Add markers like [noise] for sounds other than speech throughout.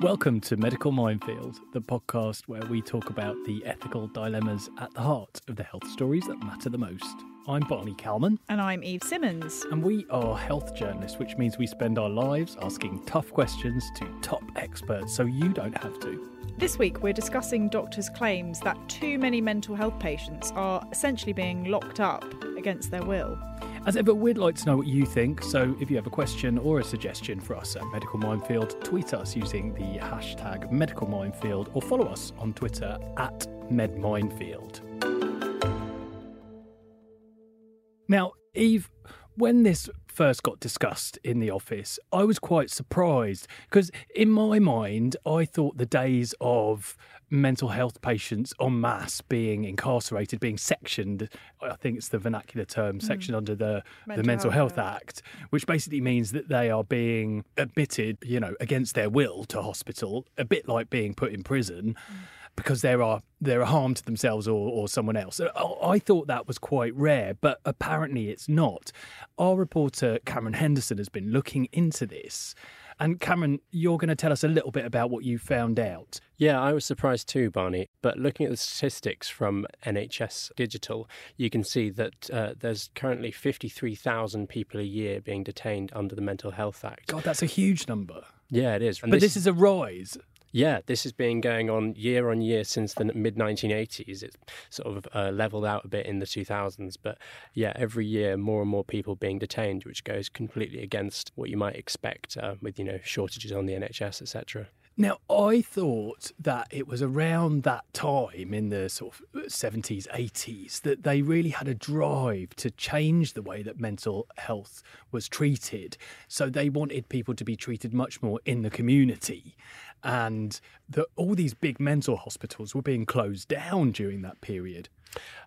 Welcome to Medical Minefield, the podcast where we talk about the ethical dilemmas at the heart of the health stories that matter the most. I'm Barney Calman. And I'm Eve Simmons. And we are health journalists, which means we spend our lives asking tough questions to top experts so you don't have to. This week, we're discussing doctors' claims that too many mental health patients are essentially being locked up against their will. As ever, we'd like to know what you think, so if you have a question or a suggestion for us at Medical Minefield, tweet us using the hashtag Medical Minefield or follow us on Twitter at MedMinefield. Now, Eve, when this first got discussed in the office, I was quite surprised because, in my mind, I thought the days of mental health patients en masse being incarcerated, being sectioned, I think it's the vernacular term, mm. sectioned under the mental, the mental Health, health Act, which basically means that they are being admitted, you know, against their will to hospital, a bit like being put in prison. Mm because there are there are harm to themselves or, or someone else. I thought that was quite rare, but apparently it's not. Our reporter Cameron Henderson has been looking into this. And Cameron, you're going to tell us a little bit about what you found out. Yeah, I was surprised too, Barney. But looking at the statistics from NHS Digital, you can see that uh, there's currently 53,000 people a year being detained under the Mental Health Act. God, that's a huge number. Yeah, it is. And but this, this is a rise. Yeah, this has been going on year on year since the mid 1980s. It's sort of uh, leveled out a bit in the 2000s, but yeah, every year more and more people being detained, which goes completely against what you might expect uh, with you know shortages on the NHS, etc. Now, I thought that it was around that time in the sort of 70s, 80s that they really had a drive to change the way that mental health was treated. So they wanted people to be treated much more in the community and that all these big mental hospitals were being closed down during that period.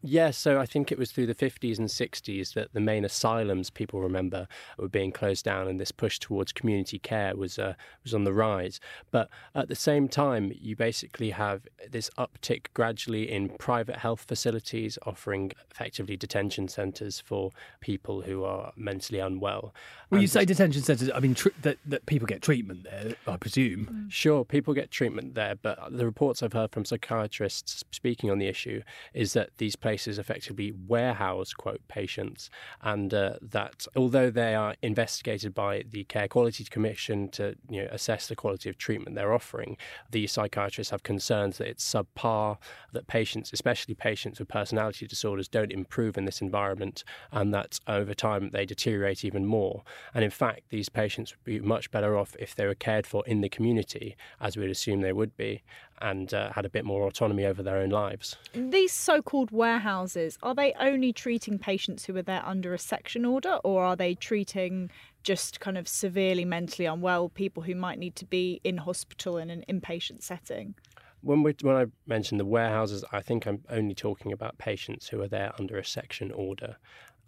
Yes, so I think it was through the 50s and 60s that the main asylums people remember were being closed down, and this push towards community care was uh, was on the rise. But at the same time, you basically have this uptick gradually in private health facilities offering effectively detention centres for people who are mentally unwell. When and you say detention centres, I mean tr- that that people get treatment there, I presume. Mm. Sure, people get treatment there, but the reports I've heard from psychiatrists speaking on the issue is that these places effectively warehouse, quote, patients, and uh, that although they are investigated by the Care Quality Commission to you know, assess the quality of treatment they're offering, the psychiatrists have concerns that it's subpar, that patients, especially patients with personality disorders, don't improve in this environment, and that over time they deteriorate even more. And in fact, these patients would be much better off if they were cared for in the community, as we'd assume they would be, and uh, had a bit more autonomy over their own lives. These so called warehouses, are they only treating patients who are there under a section order, or are they treating just kind of severely mentally unwell people who might need to be in hospital in an inpatient setting? When, we, when I mentioned the warehouses, I think I'm only talking about patients who are there under a section order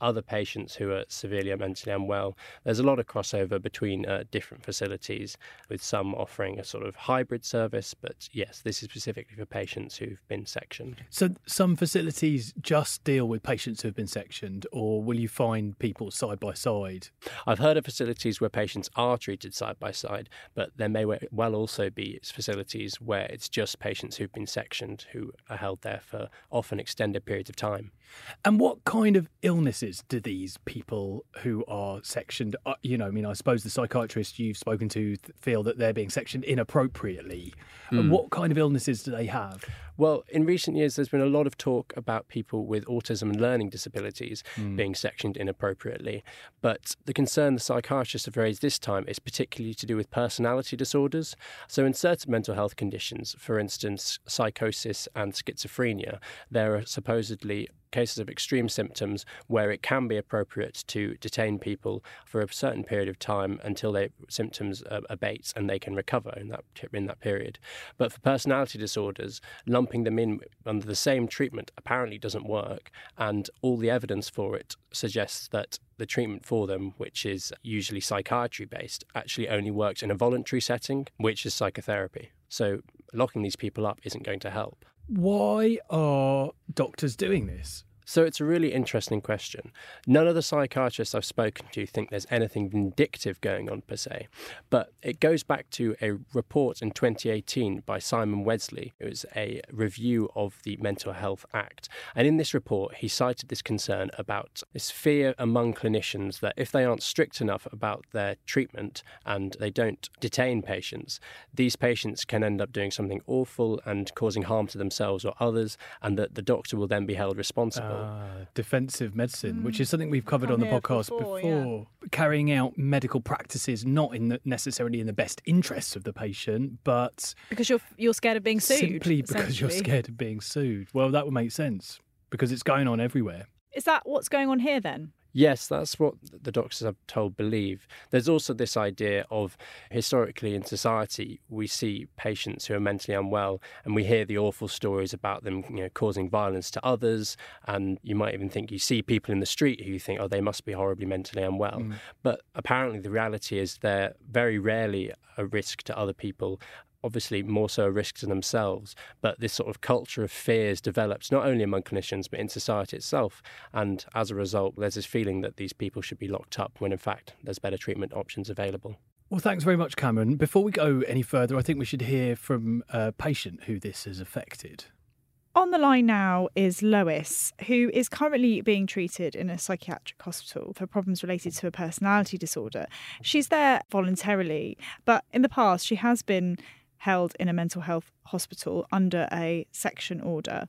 other patients who are severely mentally unwell. There's a lot of crossover between uh, different facilities, with some offering a sort of hybrid service. But yes, this is specifically for patients who've been sectioned. So some facilities just deal with patients who've been sectioned, or will you find people side by side? I've heard of facilities where patients are treated side by side, but there may well also be facilities where it's just patients who've been sectioned who are held there for often extended periods of time. And what kind of illnesses do these people who are sectioned, uh, you know, I mean, I suppose the psychiatrists you've spoken to feel that they're being sectioned inappropriately. Mm. And what kind of illnesses do they have? Well, in recent years, there's been a lot of talk about people with autism and learning disabilities mm. being sectioned inappropriately. But the concern the psychiatrists have raised this time is particularly to do with personality disorders. So, in certain mental health conditions, for instance, psychosis and schizophrenia, there are supposedly cases of extreme symptoms where it can be appropriate to detain people for a certain period of time until their symptoms uh, abate and they can recover in that in that period. But for personality disorders, lumping them in under the same treatment apparently doesn't work, and all the evidence for it suggests that the treatment for them, which is usually psychiatry based, actually only works in a voluntary setting, which is psychotherapy. So locking these people up isn't going to help. Why are doctors doing this? So it's a really interesting question. None of the psychiatrists I've spoken to think there's anything vindictive going on per se, but it goes back to a report in 2018 by Simon Wessely. It was a review of the Mental Health Act. And in this report, he cited this concern about this fear among clinicians that if they aren't strict enough about their treatment and they don't detain patients, these patients can end up doing something awful and causing harm to themselves or others, and that the doctor will then be held responsible. Uh, defensive medicine, mm. which is something we've covered on the podcast before. before. Yeah. Carrying out medical practices not in the, necessarily in the best interests of the patient, but because you're you're scared of being sued. Simply because you're scared of being sued. Well, that would make sense because it's going on everywhere. Is that what's going on here then? Yes, that's what the doctors I've told believe. There's also this idea of historically in society, we see patients who are mentally unwell and we hear the awful stories about them you know, causing violence to others. And you might even think you see people in the street who you think, oh, they must be horribly mentally unwell. Mm. But apparently, the reality is they're very rarely a risk to other people obviously more so a risk to themselves. But this sort of culture of fears develops not only among clinicians but in society itself. And as a result, there's this feeling that these people should be locked up when in fact there's better treatment options available. Well, thanks very much, Cameron. Before we go any further, I think we should hear from a patient who this has affected. On the line now is Lois, who is currently being treated in a psychiatric hospital for problems related to a personality disorder. She's there voluntarily, but in the past, she has been held in a mental health hospital under a section order.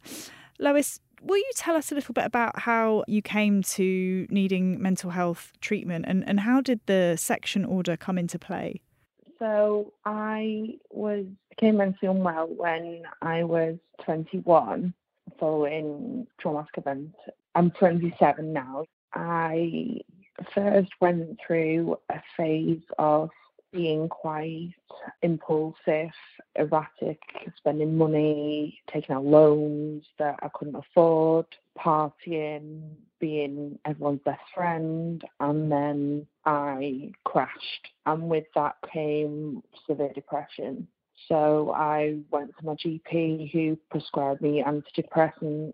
Lois, will you tell us a little bit about how you came to needing mental health treatment and, and how did the section order come into play? So I was became mentally unwell when I was 21 following traumatic event. I'm 27 now. I first went through a phase of being quite impulsive, erratic, spending money, taking out loans that I couldn't afford, partying, being everyone's best friend, and then I crashed. And with that came severe depression. So I went to my GP who prescribed me antidepressants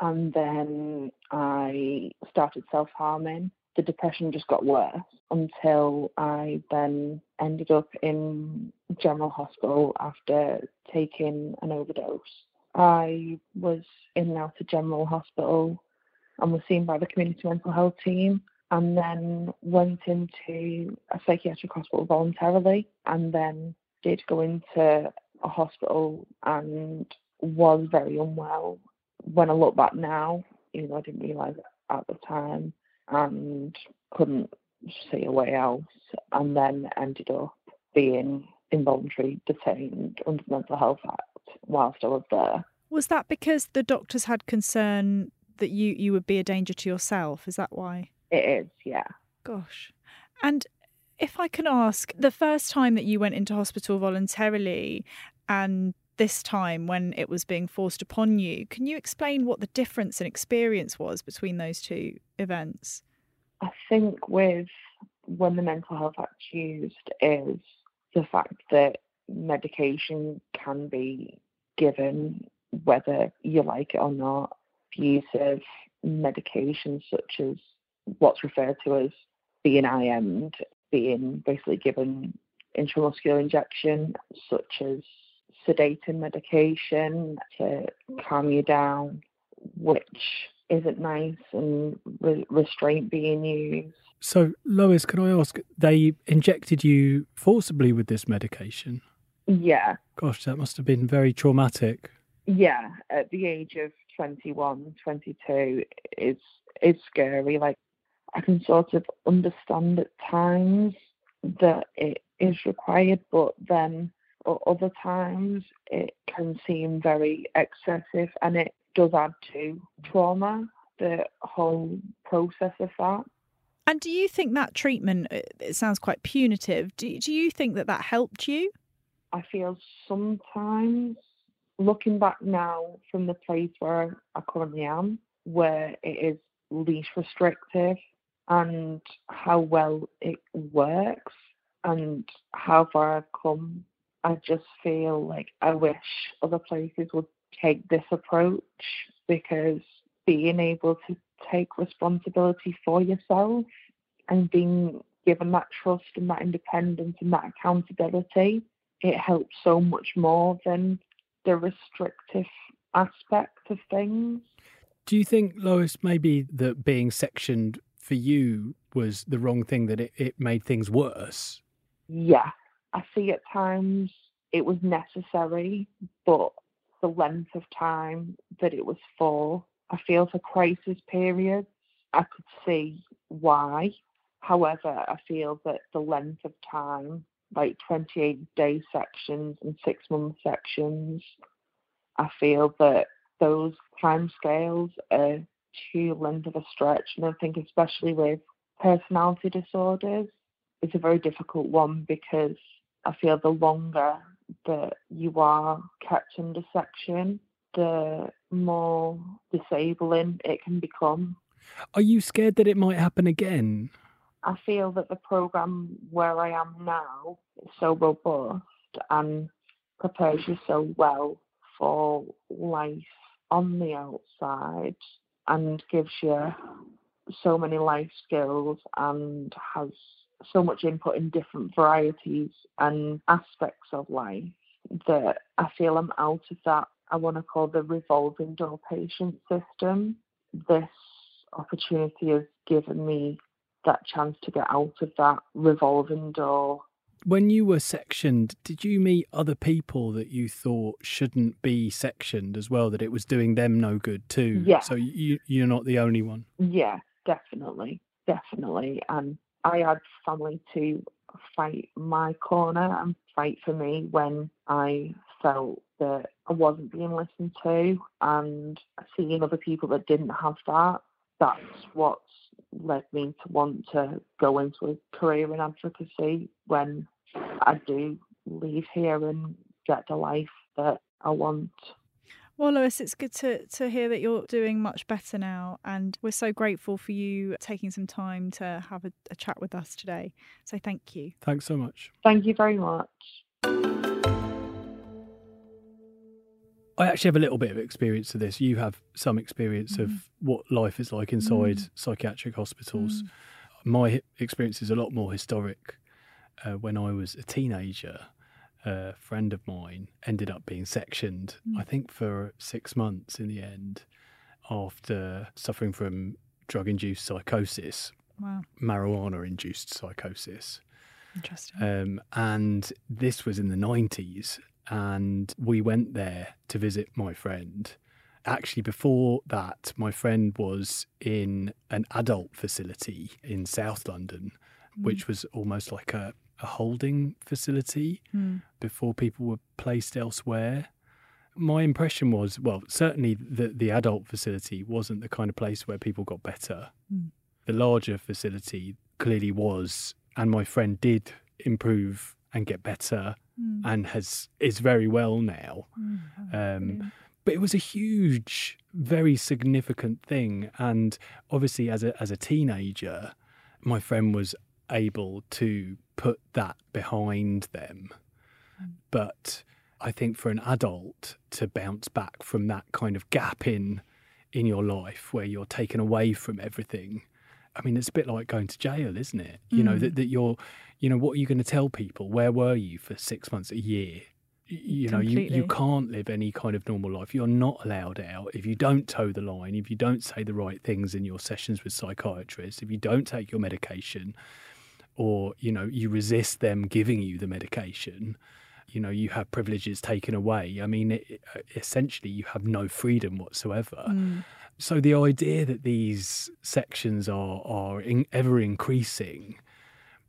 and then I started self harming. The depression just got worse until I then ended up in general hospital after taking an overdose. I was in and out of general hospital and was seen by the community mental health team and then went into a psychiatric hospital voluntarily and then did go into a hospital and was very unwell. When I look back now, even though I didn't realise at the time and couldn't see a way out, and then ended up being involuntary detained under the Mental Health Act whilst I was there. Was that because the doctors had concern that you, you would be a danger to yourself? Is that why? It is, yeah. Gosh. And if I can ask, the first time that you went into hospital voluntarily and this time when it was being forced upon you, can you explain what the difference in experience was between those two events? I think with when the Mental Health Act used is the fact that medication can be given whether you like it or not. Use of medication such as what's referred to as being IM'd, being basically given intramuscular injection, such as sedating medication to calm you down, which isn't nice and re- restraint being used. So, Lois, can I ask, they injected you forcibly with this medication? Yeah. Gosh, that must have been very traumatic. Yeah, at the age of 21, 22, it's, it's scary. Like, I can sort of understand at times that it is required, but then at other times it can seem very excessive and it does add to trauma, the whole process of that. And do you think that treatment, uh, it sounds quite punitive, do, do you think that that helped you? I feel sometimes, looking back now from the place where I currently am, where it is least restrictive and how well it works and how far I've come, I just feel like I wish other places would take this approach because being able to take responsibility for yourself and being given that trust and that independence and that accountability, it helps so much more than the restrictive aspect of things. Do you think, Lois, maybe that being sectioned for you was the wrong thing, that it, it made things worse? Yeah, I see at times it was necessary, but the length of time that it was for, I feel for crisis periods, I could see why. However, I feel that the length of time, like 28 day sections and six month sections, I feel that those time scales are too length of a stretch. And I think, especially with personality disorders, it's a very difficult one because I feel the longer that you are kept under section, the more disabling it can become. Are you scared that it might happen again? I feel that the program where I am now is so robust and prepares you so well for life on the outside and gives you so many life skills and has so much input in different varieties and aspects of life that I feel I'm out of that I want to call the revolving door patient system. This opportunity has given me that chance to get out of that revolving door. When you were sectioned, did you meet other people that you thought shouldn't be sectioned as well? That it was doing them no good too. Yeah. So you you're not the only one. Yeah, definitely, definitely. And I had family to fight my corner and fight for me when I felt that I wasn't being listened to and seeing other people that didn't have that. That's what's led me to want to go into a career in advocacy when I do leave here and get the life that I want. Well, Lois, it's good to, to hear that you're doing much better now. And we're so grateful for you taking some time to have a, a chat with us today. So thank you. Thanks so much. Thank you very much. I actually have a little bit of experience of this. You have some experience mm. of what life is like inside mm. psychiatric hospitals. Mm. My experience is a lot more historic. Uh, when I was a teenager, a friend of mine ended up being sectioned, I think, for six months in the end after suffering from drug induced psychosis, wow. marijuana induced psychosis. Interesting. Um, and this was in the 90s and we went there to visit my friend. Actually, before that, my friend was in an adult facility in South London, mm. which was almost like a, a holding facility mm. before people were placed elsewhere. My impression was, well, certainly the, the adult facility wasn't the kind of place where people got better. Mm. The larger facility clearly was, and my friend did improve and get better mm. and has is very well now. Mm. Um, but it was a huge, very significant thing, and obviously, as a as a teenager, my friend was able to put that behind them. Mm. But I think for an adult to bounce back from that kind of gap in in your life where you're taken away from everything I mean, it's a bit like going to jail, isn't it? You know, that, mm. that you're, you know, what are you going to tell people? Where were you for six months, a year? You know, you, you can't live any kind of normal life. You're not allowed out if you don't toe the line, if you don't say the right things in your sessions with psychiatrists, if you don't take your medication, or, you know, you resist them giving you the medication you know you have privileges taken away i mean it, essentially you have no freedom whatsoever mm. So the idea that these sections are are in, ever increasing,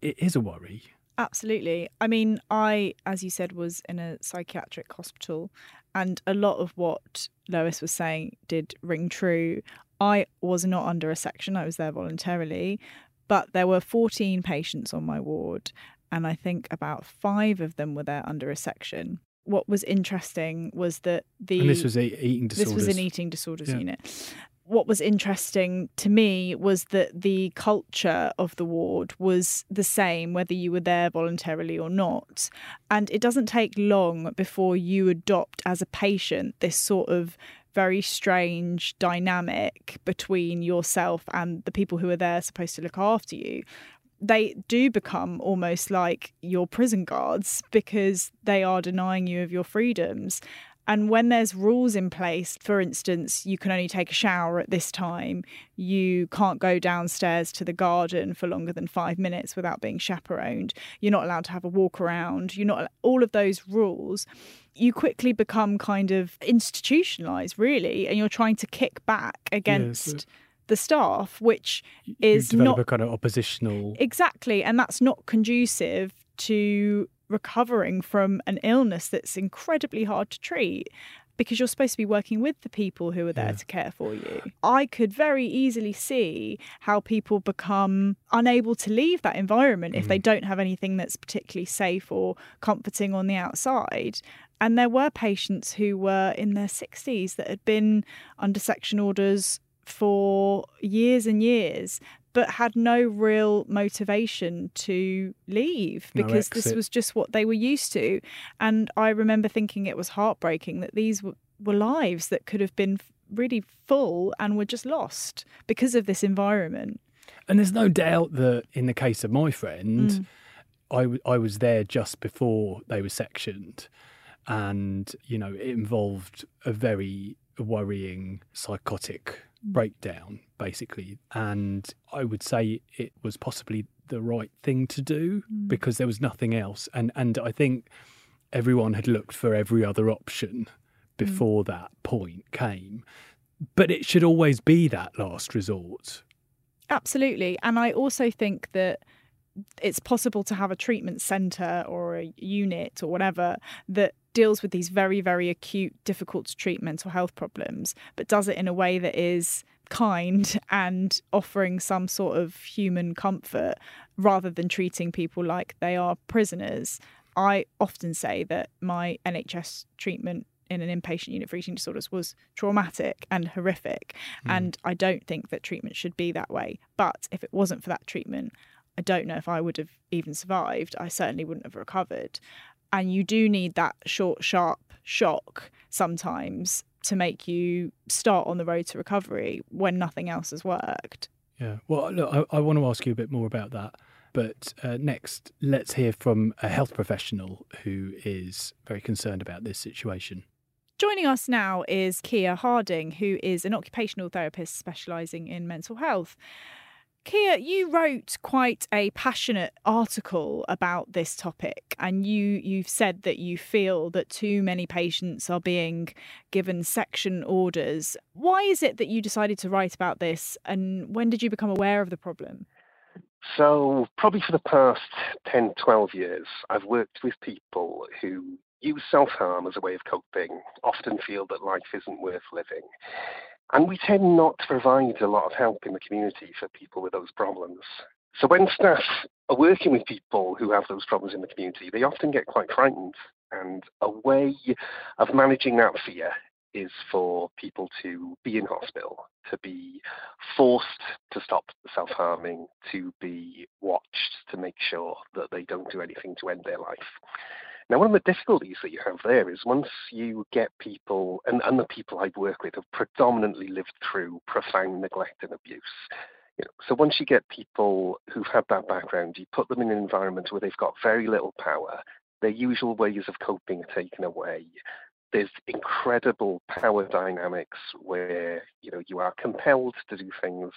it is a worry. Absolutely. I mean, I, as you said, was in a psychiatric hospital, and a lot of what Lois was saying did ring true. I was not under a section, I was there voluntarily, but there were 14 patients on my ward, and I think about five of them were there under a section what was interesting was that the and this was a eating disorders. This was an eating disorders yeah. unit. What was interesting to me was that the culture of the ward was the same whether you were there voluntarily or not. And it doesn't take long before you adopt as a patient this sort of very strange dynamic between yourself and the people who are there supposed to look after you they do become almost like your prison guards because they are denying you of your freedoms. And when there's rules in place, for instance, you can only take a shower at this time, you can't go downstairs to the garden for longer than five minutes without being chaperoned, you're not allowed to have a walk around, you're not, all of those rules, you quickly become kind of institutionalized, really, and you're trying to kick back against. Yes the staff, which is you not a kind of oppositional exactly, and that's not conducive to recovering from an illness that's incredibly hard to treat because you're supposed to be working with the people who are there yeah. to care for you. I could very easily see how people become unable to leave that environment mm. if they mm. don't have anything that's particularly safe or comforting on the outside. And there were patients who were in their 60s that had been under section orders for years and years but had no real motivation to leave because no this was just what they were used to. And I remember thinking it was heartbreaking that these were, were lives that could have been really full and were just lost because of this environment. And there's no doubt that in the case of my friend, mm. I, w- I was there just before they were sectioned. And, you know, it involved a very worrying psychotic breakdown, basically. And I would say it was possibly the right thing to do mm. because there was nothing else. And and I think everyone had looked for every other option mm. before mm. that point came. But it should always be that last resort. Absolutely. And I also think that it's possible to have a treatment centre or a unit or whatever that deals with these very, very acute, difficult to treat mental health problems, but does it in a way that is kind and offering some sort of human comfort rather than treating people like they are prisoners. I often say that my NHS treatment in an inpatient unit for eating disorders was traumatic and horrific. Mm. And I don't think that treatment should be that way. But if it wasn't for that treatment, I don't know if I would have even survived. I certainly wouldn't have recovered and you do need that short, sharp shock sometimes to make you start on the road to recovery when nothing else has worked. Yeah. Well, look, I, I want to ask you a bit more about that. But uh, next, let's hear from a health professional who is very concerned about this situation. Joining us now is Keir Harding, who is an occupational therapist specialising in mental health. Keir, you wrote quite a passionate article about this topic, and you you've said that you feel that too many patients are being given section orders. Why is it that you decided to write about this, and when did you become aware of the problem? So, probably for the past 10, 12 years, I've worked with people who use self harm as a way of coping, often feel that life isn't worth living. And we tend not to provide a lot of help in the community for people with those problems. So when staff are working with people who have those problems in the community, they often get quite frightened. And a way of managing that fear is for people to be in hospital, to be forced to stop self harming, to be watched to make sure that they don't do anything to end their life. Now, one of the difficulties that you have there is once you get people, and, and the people I've worked with have predominantly lived through profound neglect and abuse. You know, so once you get people who've had that background, you put them in an environment where they've got very little power, their usual ways of coping are taken away. There's incredible power dynamics where you know you are compelled to do things.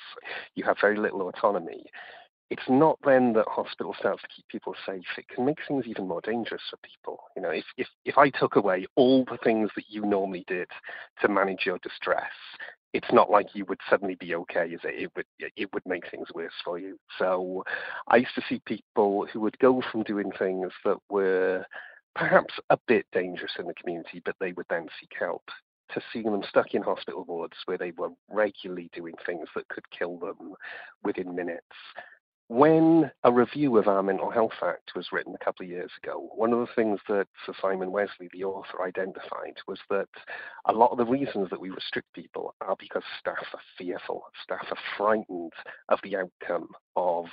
You have very little autonomy it's not then that hospital starts to keep people safe. It can make things even more dangerous for people. You know, if, if, if I took away all the things that you normally did to manage your distress, it's not like you would suddenly be okay, is it? It would it would make things worse for you. So I used to see people who would go from doing things that were perhaps a bit dangerous in the community, but they would then seek help to seeing them stuck in hospital wards where they were regularly doing things that could kill them within minutes when a review of our Mental Health Act was written a couple of years ago, one of the things that Sir Simon Wessely, the author, identified was that a lot of the reasons that we restrict people are because staff are fearful, staff are frightened of the outcome of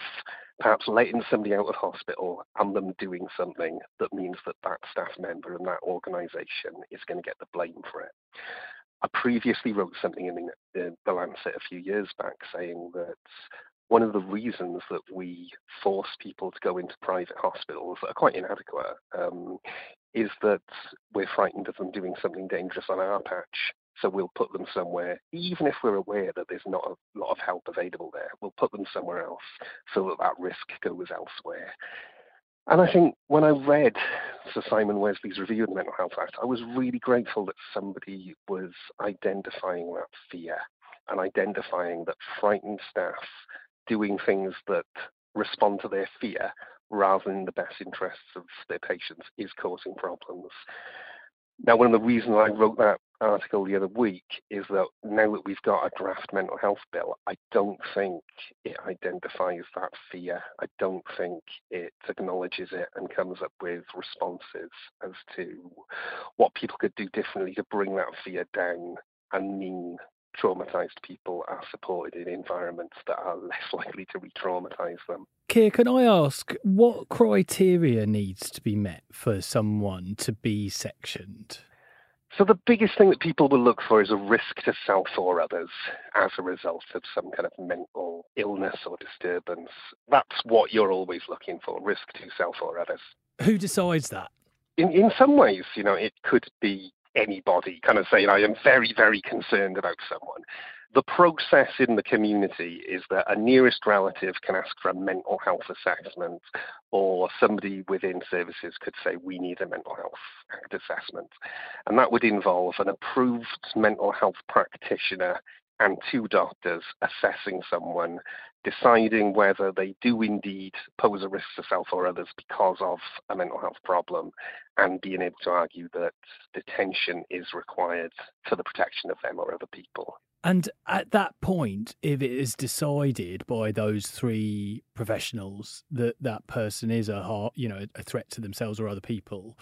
perhaps letting somebody out of hospital and them doing something that means that that staff member and that organisation is going to get the blame for it. I previously wrote something in the, Lancet a few years back saying that one of the reasons that we force people to go into private hospitals that are quite inadequate um, is that we're frightened of them doing something dangerous on our patch. So we'll put them somewhere, even if we're aware that there's not a lot of help available there, we'll put them somewhere else so that that risk goes elsewhere. And I think when I read Sir Simon Wessely's review of the Mental Health Act, I was really grateful that somebody was identifying that fear and identifying that frightened staff doing things that respond to their fear rather than the best interests of their patients is causing problems. Now, one of the reasons I wrote that article the other week is that now that we've got a draft mental health bill, I don't think it identifies that fear. I don't think it acknowledges it and comes up with responses as to what people could do differently to bring that fear down and mean traumatized people are supported in environments that are less [laughs] likely to re traumatize them. Keir, can I ask what criteria needs to be met for someone to be sectioned? So, the biggest thing that people will look for is a risk to self or others as a result of some kind of mental illness or disturbance. That's what you're always looking for risk to self or others. Who decides that? In, in some ways, you know, it could be anybody kind of saying, I am very, very concerned about someone. The process in the community is that a nearest relative can ask for a mental health assessment, or somebody within services could say, We need a mental health assessment. And that would involve an approved mental health practitioner and two doctors assessing someone, deciding whether they do indeed pose a risk to self or others because of a mental health problem, and being able to argue that detention is required for the protection of them or other people. And at that point, if it is decided by those three professionals that that person is a heart, you know, a threat to themselves or other people,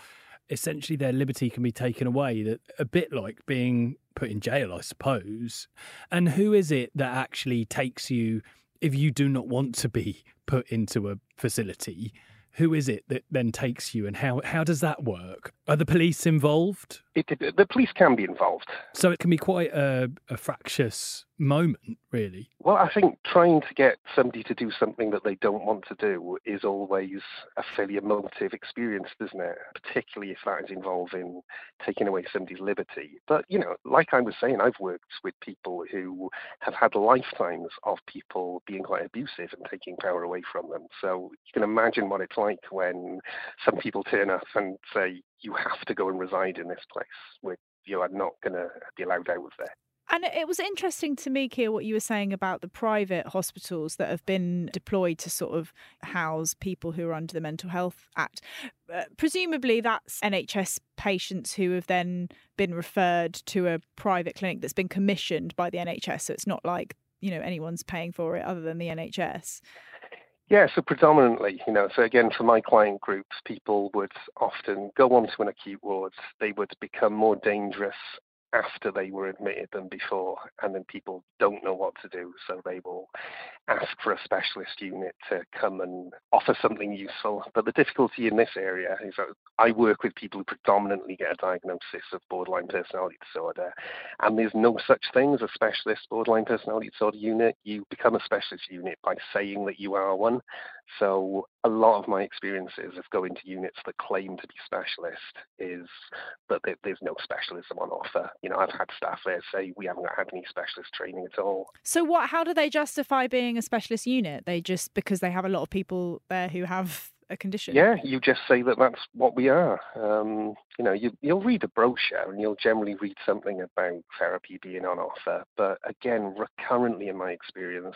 essentially their liberty can be taken away. That a bit like being put in jail, I suppose. And who is it that actually takes you if you do not want to be [laughs] put into a facility? Who is it that then takes you, and how how does that work? Are the police involved? It, the police can be involved. So it can be quite a, a fractious moment, really. Well, I think trying to get somebody to do something that they don't want to do is always a fairly emotive experience, isn't it? Particularly if that is involving taking away somebody's liberty. But, you know, like I was saying, I've worked with people who have had lifetimes of people being quite abusive and taking power away from them. So you can imagine what it's like when some people turn up and say, you have to go and reside in this place where you are not going to be allowed out of there. And it was interesting to me, Keir, what you were saying about the private hospitals that have been deployed to sort of house people who are under the Mental Health Act. Uh, presumably, that's NHS patients who have then been referred to a private clinic that's been commissioned by the NHS. So it's not like, you know, anyone's paying for it other than the NHS. Yeah, so predominantly, you know, so again, for my client groups, people would often go onto an acute ward. They would become more dangerous after they were admitted than before, and then people don't know what to do, so they will ask for a specialist unit to come and offer something useful. But the difficulty in this area is that I work with people who predominantly get a diagnosis of borderline personality disorder, and there's no such thing as a specialist borderline personality disorder unit. You become a specialist unit by saying that you are one. So a lot of my experiences of going to units that claim to be specialist is that there's no specialism on offer. You know, I've had staff there say we haven't had any specialist training at all. So what? How do they justify being a specialist unit? They just because they have a lot of people there who have a condition. Yeah, you just say that that's what we are. Um, you know, you, you'll read a brochure and you'll generally read something about therapy being on offer. But again, recurrently in my experience,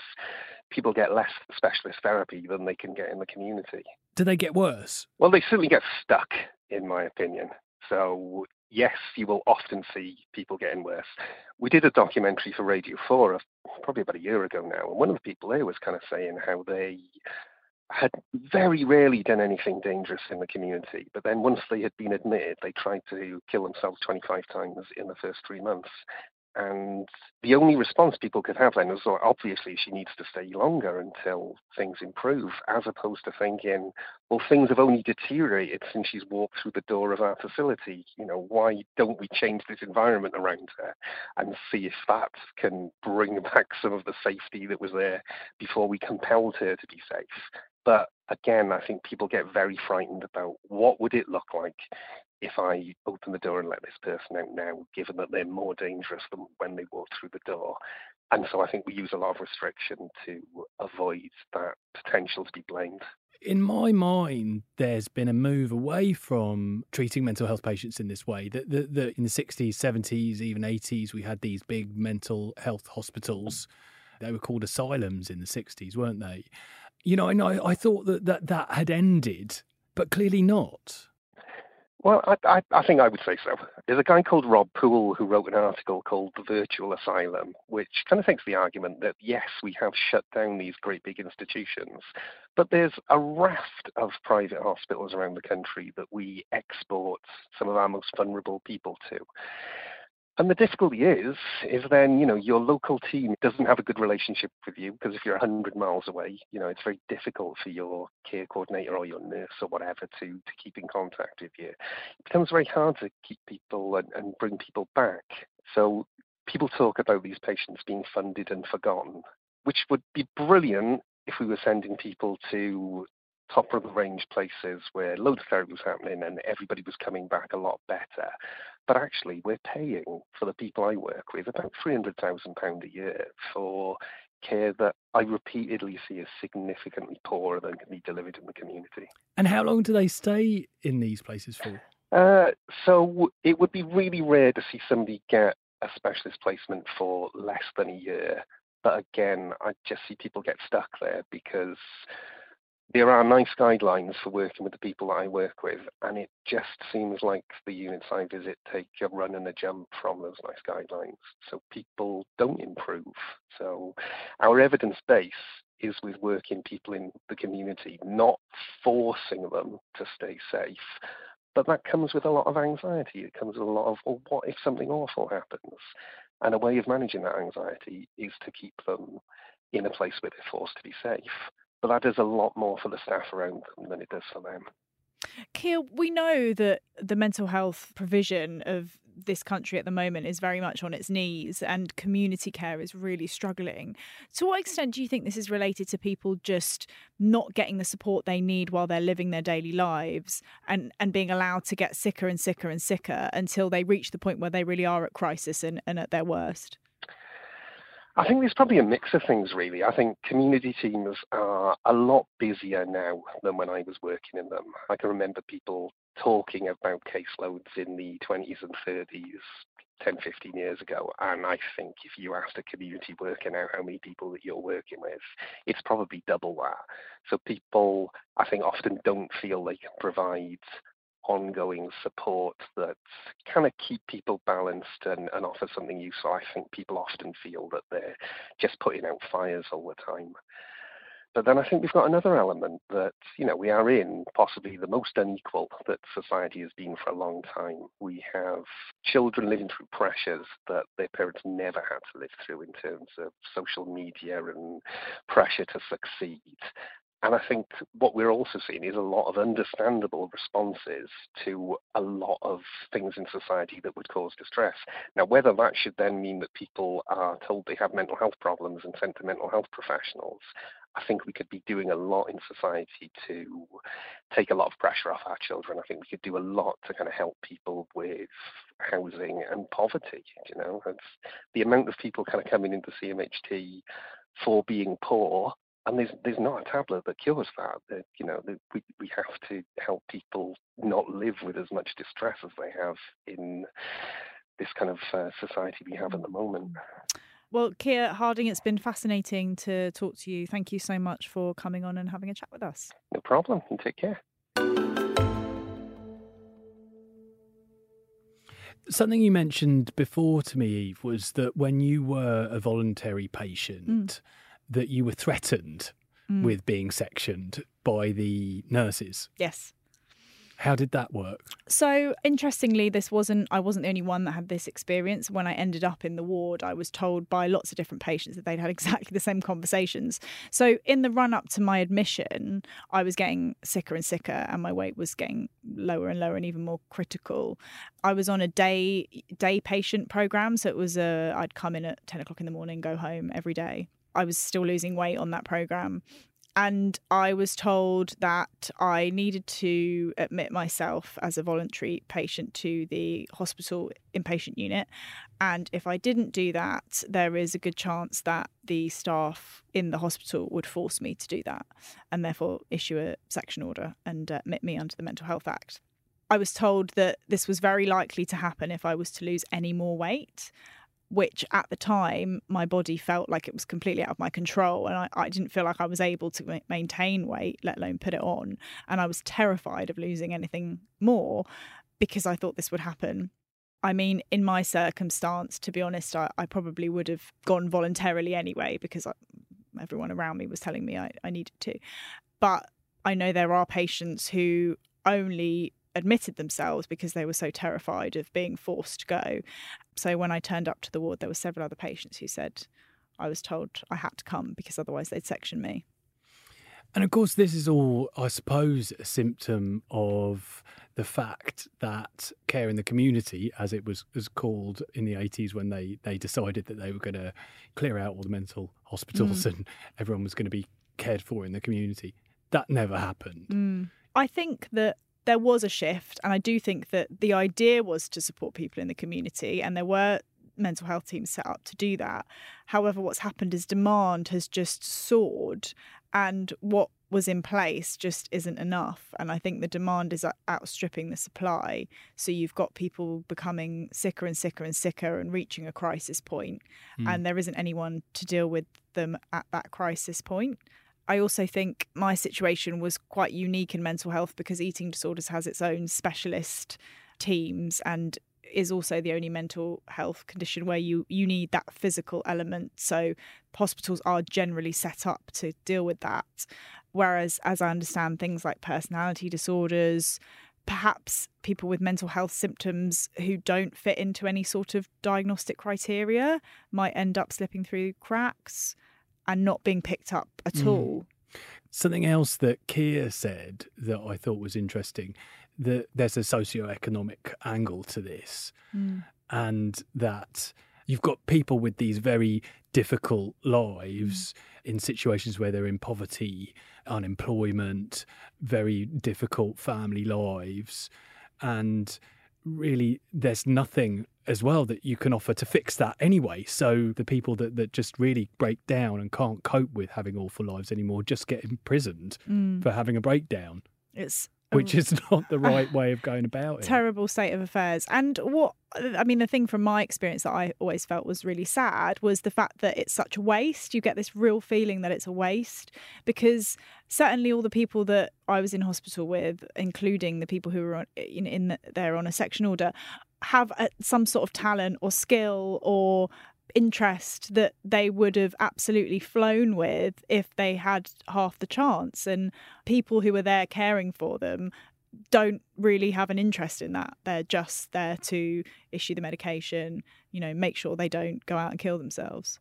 people get less specialist therapy than they can get in the community. Do they get worse? Well, they certainly get stuck, in my opinion. So yes, you will often see people getting worse. We did a documentary for Radio 4 probably about a year ago now, and one of the people there was kind of saying how they had very rarely done anything dangerous in the community, but then once they had been admitted, they tried to kill themselves 25 times in the first three months. And the only response people could have then was well, obviously she needs to stay longer until things improve, as opposed to thinking, well, things have only deteriorated since she's walked through the door of our facility. You know, why don't we change this environment around her and see if that can bring [laughs] back some of the safety that was there before we compelled her to be safe? But again, I think people get very frightened about what would it look like if I open the door and let this person out now, given that they're more dangerous than when they walk through the door. And so I think we use a lot of restriction to avoid that potential to be blamed. In my mind, there's been a move away from treating mental health patients in this way. That, that, that in the 60s, 70s, even 80s, we had these big mental health hospitals. They were called asylums in the 60s, weren't they? You know, and I, I thought that, that that had ended, but clearly not. Well, I, I, I, think I would say so. There's a guy called Rob Poole who wrote an article called The Virtual Asylum, which kind of takes the argument that yes, we have shut down these great big institutions, but there's a raft of private hospitals around the country that we export some of our most vulnerable people to. And the difficulty is, is then, you know, your local team doesn't have a good relationship with you because if you're 100 miles away, you know, it's very difficult for your care coordinator or your nurse or whatever to, to keep in contact with you. It becomes very hard to keep people and, and bring people back. So people talk about these patients being funded and forgotten, which would be brilliant if we were sending people to top of the range places where loads of therapy was happening and everybody was coming back a lot better. But actually, we're paying for the people I work with about £300,000 a year for care that I repeatedly see is significantly poorer than can be delivered in the community. And how long do they stay in these places for? Uh, so it would be really rare to see somebody get a specialist placement for less than a year. But again, I just see people get stuck there because there are NICE guidelines for working with the people that I work with, and it just seems like the units I visit take a run and a jump from those NICE guidelines. So people don't improve. So our evidence base is with working people in the community, not forcing them to stay safe. But that comes with a lot of anxiety. It comes with a lot of, well, what if something awful happens? And a way of managing that anxiety is to keep them in a place where they're forced to be safe but that does a lot more for the staff around them than it does for them. Keir, we know that the mental health provision of this country at the moment is very much on its knees and community care is really struggling. To what extent do you think this is related to people just not getting the support they need while they're living their daily lives and, and being allowed to get sicker and sicker and sicker until they reach the point where they really are at crisis and, and at their worst? I think there's probably a mix of things, really. I think community teams are a lot busier now than when I was working in them. I can remember people talking about caseloads in the 20s and 30s 10, 15 years ago. And I think if you asked a community worker now how many people that you're working with, it's probably double that. So people, I think, often don't feel they can provide ongoing support that kind of keep people balanced and, and offer something useful. I think people often feel that they're just putting out fires all the time. But then I think we've got another element that, you know, we are in possibly the most unequal that society has been for a long time. We have children living through pressures that their parents never had to live through in terms of social media and pressure to succeed. And I think what we're also seeing is a lot of understandable responses to a lot of things in society that would cause distress. Now, whether that should then mean that people are told they have mental health problems and sent to mental health professionals, I think we could be doing a lot in society to take a lot of pressure off our children. I think we could do a lot to kind of help people with housing and poverty. You know, it's the amount of people kind of coming into CMHT for being poor and there's there's not a tablet that cures that. that you know, that we we have to help people not live with as much distress as they have in this kind of uh, society we have at the moment. Well, Keir Harding, it's been fascinating to talk to you. Thank you so much for coming on and having a chat with us. No problem. And take care. Something you mentioned before to me, Eve, was that when you were a voluntary patient, mm that you were threatened mm. with being sectioned by the nurses. Yes. How did that work? So interestingly, this wasn't I wasn't the only one that had this experience. When I ended up in the ward, I was told by lots of different patients that they'd had [laughs] exactly the same conversations. So in the run up to my admission, I was getting sicker and sicker, and my weight was getting lower and lower and even more critical. I was on a day day patient program, so it was a I'd come in at ten o'clock in the morning, go home every day. I was still losing weight on that program and I was told that I needed to admit myself as a voluntary patient to the hospital inpatient unit. And if I didn't do that, there is a good chance that the staff in the hospital would force me to do that and therefore issue a section order and admit me under the Mental Health Act. I was told that this was very likely to happen if I was to lose any more weight which at the time my body felt like it was completely out of my control and I, I didn't feel like I was able to ma- maintain weight, let alone put it on. And I was terrified of losing anything more because I thought this would happen. I mean, in my circumstance, to be honest, I, I probably would have gone voluntarily anyway because I, everyone around me was telling me I, I needed to. But I know there are patients who only admitted themselves because they were so terrified of being forced to go. So when I turned up to the ward, there were several other patients who said I was told I had to come because otherwise they'd section me. And of course, this is all, I suppose, a symptom of the fact that care in the community, as it was, was called in the 80s when they, they decided that they were going to clear out all the mental hospitals mm. and everyone was going to be cared for in the community, that never happened. Mm. I think that there was a shift, and I do think that the idea was to support people in the community, and there were mental health teams set up to do that. However, what's happened is demand has just soared, and what was in place just isn't enough. And I think the demand is outstripping the supply. So you've got people becoming sicker and sicker and sicker and reaching a crisis point, mm. and there isn't anyone to deal with them at that crisis point. I also think my situation was quite unique in mental health because eating disorders has its own specialist teams and is also the only mental health condition where you you need that physical element. So hospitals are generally set up to deal with that. Whereas as i understand things like personality disorders perhaps people with mental health symptoms who don't fit into any sort of diagnostic criteria might end up slipping through cracks and not being picked up at mm. all. Something else that Keir said that I thought was interesting that there's a socio-economic angle to this, mm. and that you've got people with these very difficult lives mm. in situations where they're in poverty, unemployment, very difficult family lives, and really there's nothing as well that you can offer to fix that anyway. So the people that, that just really break down and can't cope with having awful lives anymore just get imprisoned mm. for having a breakdown. It's which is [laughs] not the [laughs] right way of going about it. Terrible state of affairs. And what I mean, the thing from my experience that I always felt was really sad was the fact that it's such a waste. You get this real feeling that it's a waste because certainly all the people that I was in hospital with, including the people who were on, in, in there on a section order, have a, some sort of talent or skill or interest that they would have absolutely flown with if they had half the chance. And people who are there caring for them don't really have an interest in that. They're just there to issue the medication, you know, make sure they don't go out and kill themselves.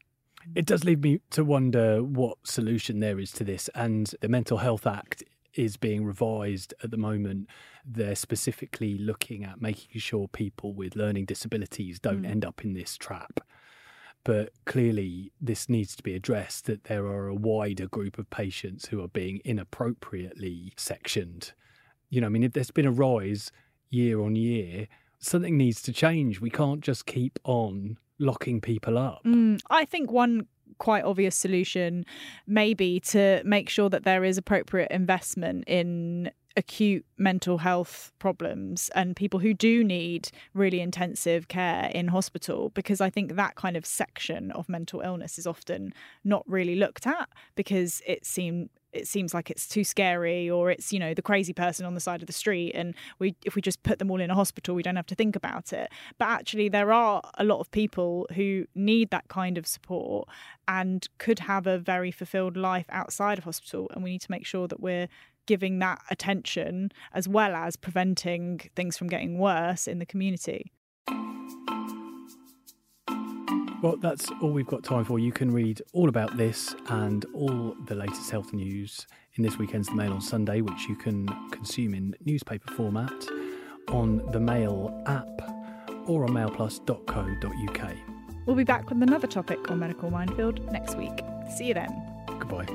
It does leave me to wonder what solution there is to this. And the Mental Health Act is being revised at the moment. They're specifically looking at making sure people with learning disabilities don't mm. end up in this trap. But clearly, this needs to be addressed that there are a wider group of patients who are being inappropriately sectioned. You know, I mean, if there's been a rise year on year, something needs to change. We can't just keep on locking people up. Mm, I think one quite obvious solution maybe to make sure that there is appropriate investment in acute mental health problems and people who do need really intensive care in hospital because I think that kind of section of mental illness is often not really looked at because it seem it seems like it's too scary or it's you know the crazy person on the side of the street and we if we just put them all in a hospital we don't have to think about it. But actually there are a lot of people who need that kind of support and could have a very fulfilled life outside of hospital and we need to make sure that we're giving that attention as well as preventing things from getting worse in the community Well, that's all we've got time for. You can read all about this and all the latest health news in this weekend's The Mail on Sunday, which you can consume in newspaper format on the Mail app or on mailplus.co.uk. we'll be back with another topic on medical minefield next week see you then Goodbye.